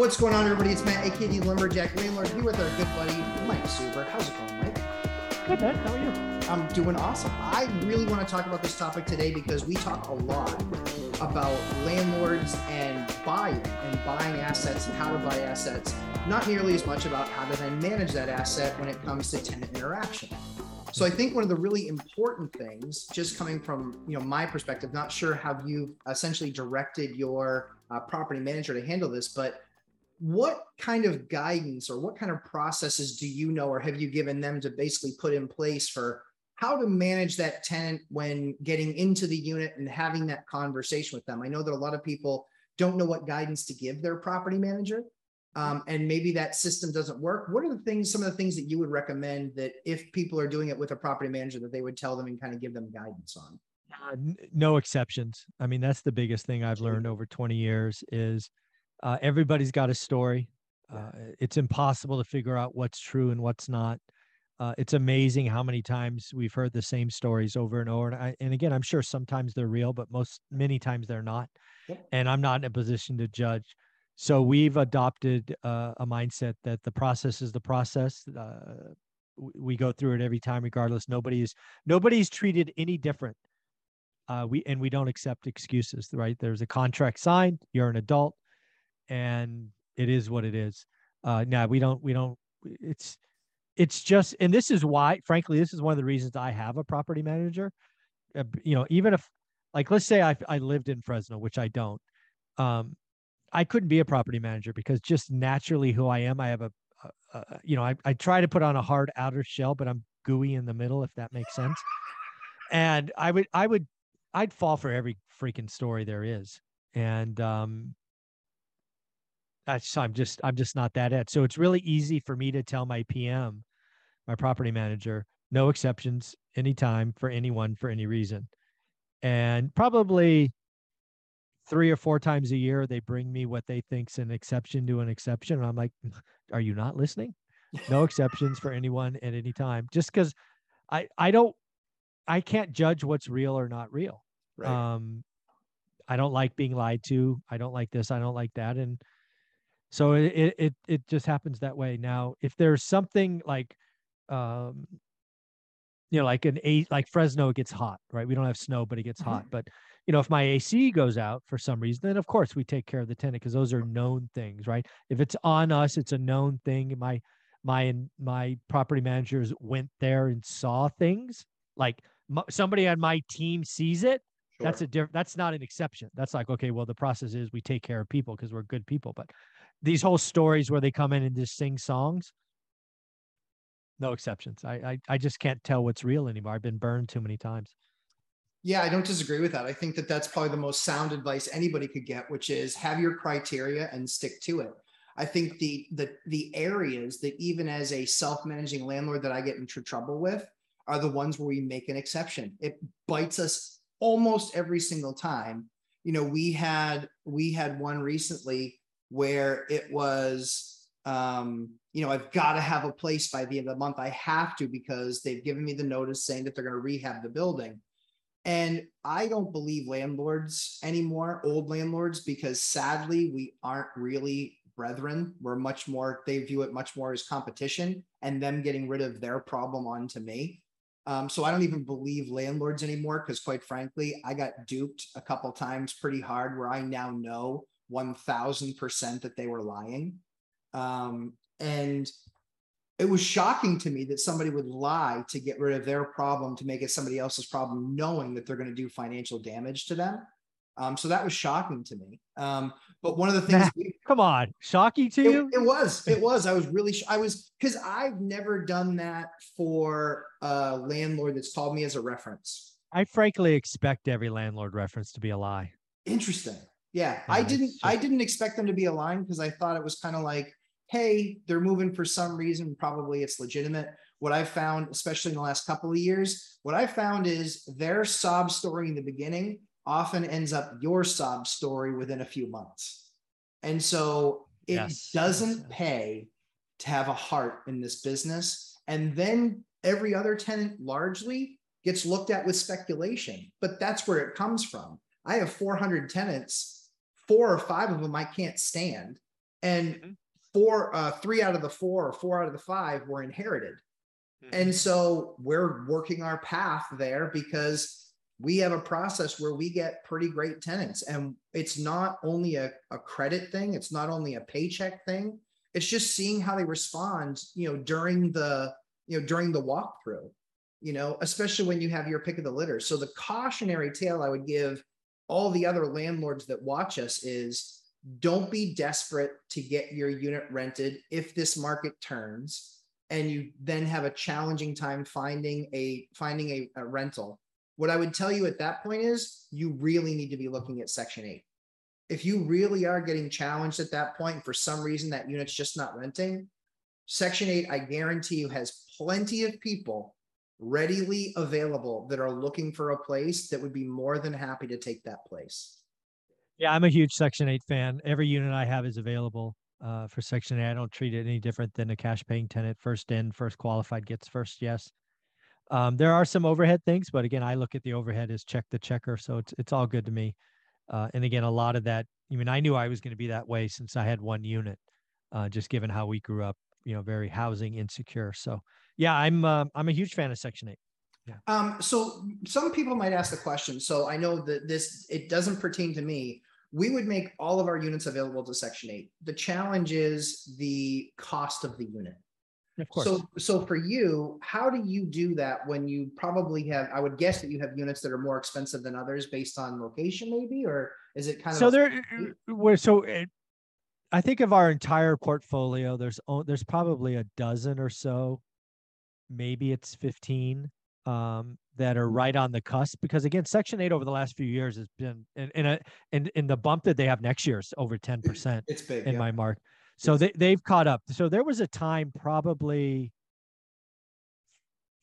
What's going on, everybody? It's Matt, AKD Lumberjack Landlord, here with our good buddy Mike Zuber. How's it going, Mike? Good, man. How are you? I'm doing awesome. I really want to talk about this topic today because we talk a lot about landlords and buying and buying assets and how to buy assets, not nearly as much about how to then manage that asset when it comes to tenant interaction. So I think one of the really important things, just coming from you know my perspective, not sure how you essentially directed your uh, property manager to handle this, but what kind of guidance or what kind of processes do you know or have you given them to basically put in place for how to manage that tenant when getting into the unit and having that conversation with them? I know that a lot of people don't know what guidance to give their property manager. Um, and maybe that system doesn't work. What are the things, some of the things that you would recommend that if people are doing it with a property manager, that they would tell them and kind of give them guidance on? Uh, no exceptions. I mean, that's the biggest thing I've learned over 20 years is uh, everybody's got a story. Uh, it's impossible to figure out what's true and what's not. Uh, it's amazing how many times we've heard the same stories over and over. And, I, and again, I'm sure sometimes they're real, but most many times they're not. Yep. And I'm not in a position to judge. So we've adopted uh, a mindset that the process is the process. Uh, we go through it every time, regardless. Nobody's nobody's treated any different. Uh, we and we don't accept excuses, right? There's a contract signed. You're an adult and it is what it is. Uh, now we don't, we don't, it's, it's just, and this is why, frankly, this is one of the reasons I have a property manager. Uh, you know, even if, like, let's say I, I lived in Fresno, which I don't, um, I couldn't be a property manager because just naturally who I am, I have a, a, a you know, I, I try to put on a hard outer shell, but I'm gooey in the middle, if that makes sense. And I would, I would, I'd fall for every freaking story there is. And, um, that's I'm just I'm just not that at. So it's really easy for me to tell my PM, my property manager, no exceptions, anytime for anyone for any reason. And probably three or four times a year they bring me what they think's an exception to an exception. And I'm like, are you not listening? No exceptions for anyone at any time. Just because I I don't I can't judge what's real or not real. Um I don't like being lied to. I don't like this. I don't like that. And so it it it, just happens that way. Now, if there's something like um you know, like an a like Fresno, it gets hot, right? We don't have snow, but it gets Mhm. hot. But you know, if my AC goes out for some reason, then of course we take care of the tenant because those are known things, right? If it's on us, it's a known thing. My my my property managers went there and saw things like m- somebody on my team sees it that's a different that's not an exception that's like okay well the process is we take care of people because we're good people but these whole stories where they come in and just sing songs no exceptions I, I i just can't tell what's real anymore i've been burned too many times Yeah, I don't disagree with that. I think that that's probably the most sound advice anybody could get, which is have your criteria and stick to it. I think the the the areas that even as a self-managing landlord that I get into trouble with are the ones where we make an exception. It bites us almost every single time. You know, we had we had one recently where it was um you know i've got to have a place by the end of the month i have to because they've given me the notice saying that they're going to rehab the building and I don't believe landlords anymore, old landlords, because sadly, we aren't really brethren. We're much more, they view it much more as competition and them getting rid of their problem onto me. Um, so I don't even believe landlords anymore because, quite frankly, I got duped a couple times pretty hard where I now know 1000% that they were lying. Um, and it was shocking to me that somebody would lie to get rid of their problem to make it somebody else's problem, knowing that they're going to do financial damage to them. Um, so that was shocking to me. Um, but one of the things Nah. we, come on shocking to it, you it was, it was, I was really, I was, because I've never done that for a landlord that's called me as a reference. i frankly expect every landlord reference to be a lie Interesting. Yeah, I didn't I didn't expect them to be aligned because I thought it was kind of like, hey, they're moving for some reason. Probably it's legitimate. What I found, especially in the last couple of years, what I found is their sob story in the beginning often ends up your sob story within a few months. And so it yes. doesn't yes. pay to have a heart in this business. And then every other tenant largely gets looked at with speculation, but that's where it comes from. I have 400 tenants, four or five of them I can't stand. And mm-hmm. four, uh, three out of the four or four out of the five were inherited. Mm-hmm. And so we're working our path there because we have a process where we get pretty great tenants. And it's not only a, a credit thing, it's not only a paycheck thing. It's just seeing how they respond, you know, during the, you know, during the walkthrough, you know, especially when you have your pick of the litter. So the cautionary tale I would give all the other landlords that watch us is don't be desperate to get your unit rented if this market turns and you then have a challenging time finding a finding a, a rental what I would tell you at that point is you really need to be looking at Section 8. If you really are getting challenged at that point, for some reason that unit's just not renting, Section 8, I guarantee you, has plenty of people readily available that are looking for a place that would be more than happy to take that place. Yeah, I'm a huge Section 8 fan. Every unit I have is available uh, for Section 8. I don't treat it any different than a cash paying tenant. First in, first qualified gets first yes. Um, there are some overhead things, but again, I look at the overhead as check the checker, so it's it's all good to me. Uh, and again, a lot of that. I mean, I knew I was going to be that way since I had one unit, uh, just given how we grew up. You know, very housing insecure. So yeah, I'm uh, I'm a huge fan of Section Eight. Yeah. Um, so some people might ask the question. So I know that this it doesn't pertain to me. We would make all of our units available to Section Eight. The challenge is the cost of the unit. Of course. So, so for you, how do you do that when you probably have? I would guess that you have units that are more expensive than others based on location, maybe, or is it kind of? So there, where so it, I think of our entire portfolio. There's there's probably a dozen or so, maybe it's fifteen um, that are right on the cusp. Because again, Section Eight over the last few years has been in in a in, in the bump that they have next year is over ten percent. It's big in yeah. my mark. So they, they've caught up. So there was a time probably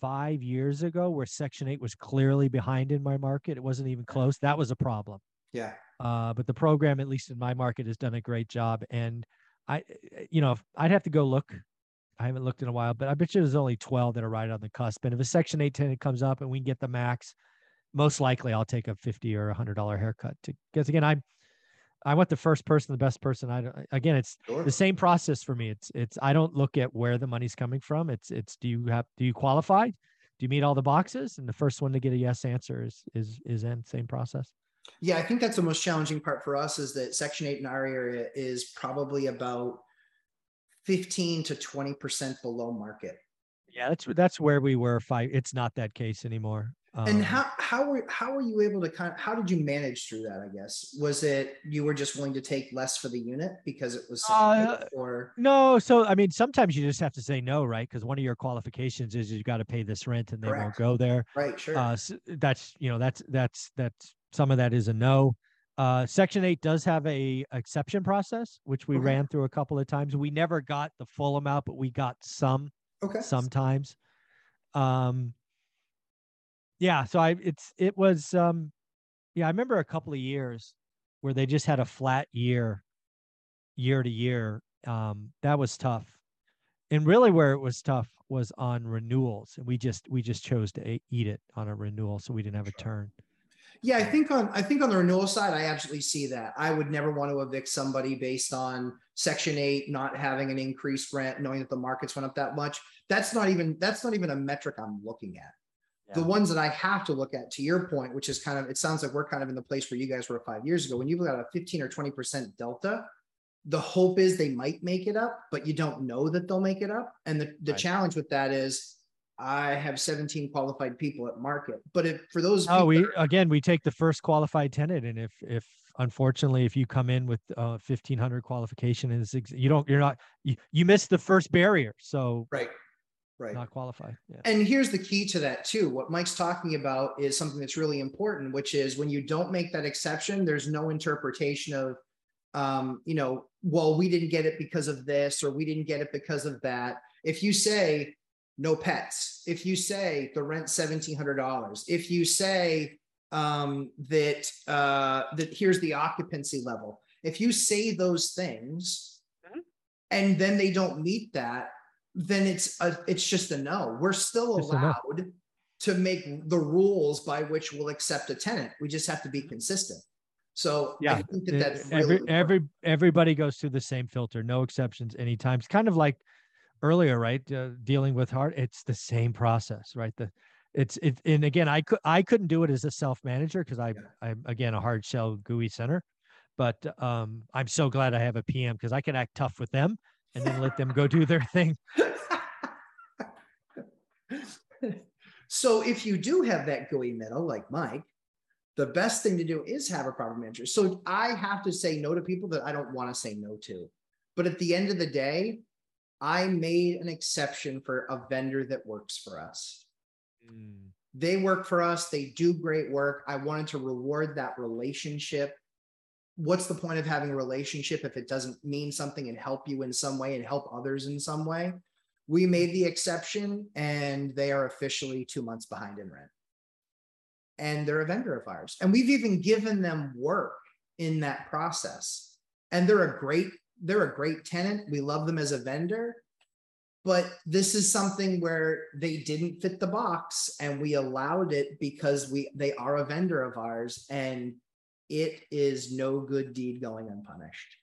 five years ago where Section 8 was clearly behind in my market. It wasn't even close. That was a problem. Yeah. Uh, but the program, at least in my market, has done a great job. And I, you know, I'd have to go look. I haven't looked in a while, but I bet you there's only 12 that are right on the cusp. And if a Section 8 tenant comes up and we can get the max, most likely I'll take a 50 or a hundred dollar haircut to, because again, I'm, I want the first person, the best person. I again, it's sure. the same process for me. It's it's I don't look at where the money's coming from. It's it's do you have do you qualify? Do you meet all the boxes? And the first one to get a yes answer is is is in same process. Yeah, I think that's the most challenging part for us is that Section Eight in our area is probably about fifteen to twenty percent below market. Yeah, that's that's where we were five. It's not that case anymore. Um, and how how were how were you able to kind of how did you manage through that? I guess was it you were just willing to take less for the unit because it was uh, or no? So I mean, sometimes you just have to say no, right? Because one of your qualifications is you got to pay this rent, and they Correct. won't go there. Right. Sure. Uh, so that's you know that's that's that's some of that is a no. Uh, Section eight does have a exception process, which we okay. ran through a couple of times. We never got the full amount, but we got some. Okay. Sometimes. Um, yeah so i it's it was um yeah i remember a couple of years where they just had a flat year year to year um that was tough and really where it was tough was on renewals and we just we just chose to eat it on a renewal so we didn't have a turn yeah i think on i think on the renewal side i absolutely see that i would never want to evict somebody based on section 8 not having an increased rent knowing that the markets went up that much that's not even that's not even a metric i'm looking at the ones that I have to look at, to your point, which is kind of, it sounds like we're kind of in the place where you guys were five years ago. When you've got a 15 or 20% delta, the hope is they might make it up, but you don't know that they'll make it up. And the, the right. challenge with that is I have 17 qualified people at market. But if for those Oh, we again we take the first qualified tenant. And if if unfortunately if you come in with uh 1500 qualification and you don't you're not you, you miss the first barrier. So right Right. not qualified. Yeah. And here's the key to that too. What Mike's talking about is something that's really important, which is when you don't make that exception, there's no interpretation of, um, you know, well, we didn't get it because of this, or we didn't get it because of that. If you say no pets, if you say the rent seventeen hundred dollars, if you say um, that uh, that here's the occupancy level, if you say those things, Mhm. and then they don't meet that, then it's a, it's just a no. We're still Just a no. allowed to make the rules by which we'll accept a tenant. We just have to be consistent. So I Yeah, think that that's really every every everybody goes through the same filter, no exceptions anytime. It's kind of like earlier, right? Uh, dealing with heart, it's the same process, right? The it's it and again, I could I couldn't do it as a self manager because I Yeah. I'm again a hard shell gooey center, but um I'm so glad I have a PM because I can act tough with them and then let them go do their thing. so if you do have that gooey middle, like Mike, the best thing to do is have a property manager. So I have to say no to people that I don't want to say no to. But at the end of the day, I made an exception for a vendor that works for us. Mm. They work for us, they do great work. I wanted to reward that relationship. What's the point of having a relationship if it doesn't mean something and help you in some way and help others in some way? We made the exception and they are officially two months behind in rent. And they're a vendor of ours. And we've even given them work in that process. And they're a great, they're a great tenant. We love them as a vendor. But this is something where they didn't fit the box and we allowed it because we they are a vendor of ours and it is no good deed going unpunished.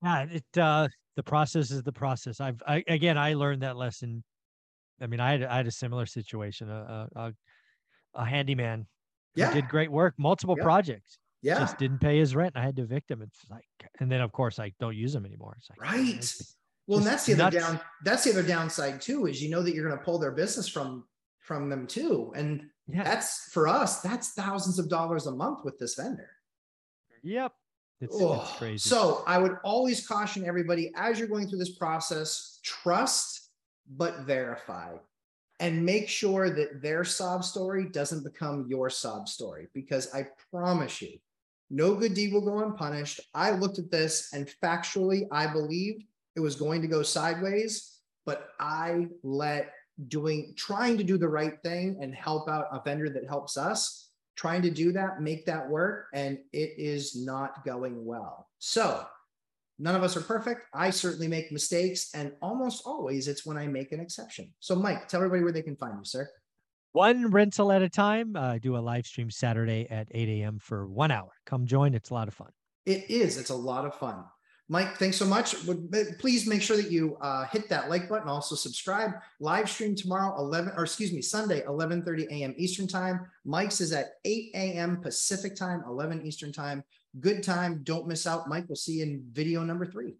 Yeah, it uh the process is the process. I've I, again I learned that lesson. I mean, I had I had a similar situation. A a, a, handyman who Yeah. did great work, multiple Yeah. projects, Yeah. just didn't pay his rent. And I had to evict him. It's like, and then of course I don't use him anymore. It's like, ah, Right. it's- Well, and that's the other nuts. down. That's the other downside too. Is you know that you're going to pull their business from from them too, and Yeah. that's for us. That's thousands of dollars a month with this vendor. Yep. It's, Oh, it's crazy. So I would always caution everybody as you're going through this process: trust but verify, and make sure that their sob story doesn't become your sob story. Because I promise you, no good deed will go unpunished. I looked at this and factually, I believed it was going to go sideways, but I let doing, trying to do the right thing and help out a vendor that helps us, trying to do that, make that work, and it is not going well. So, none of us are perfect. I certainly make mistakes, and almost always it's when I make an exception. So, Mike, tell everybody where they can find you, sir. One rental at a time. Uh, I do a live stream Saturday at 8 a.m. for one hour. Come join. It's a lot of fun. It is. It's a lot of fun. Mike, thanks so much. Please make sure that you uh, hit that like button. Also subscribe. Live stream tomorrow, 11 or excuse me, Sunday, 11:30 a.m. Eastern time. Mike's is at 8 a.m. Pacific time, 11 Eastern time. Good time. Don't miss out. Mike, we'll see you in video number three.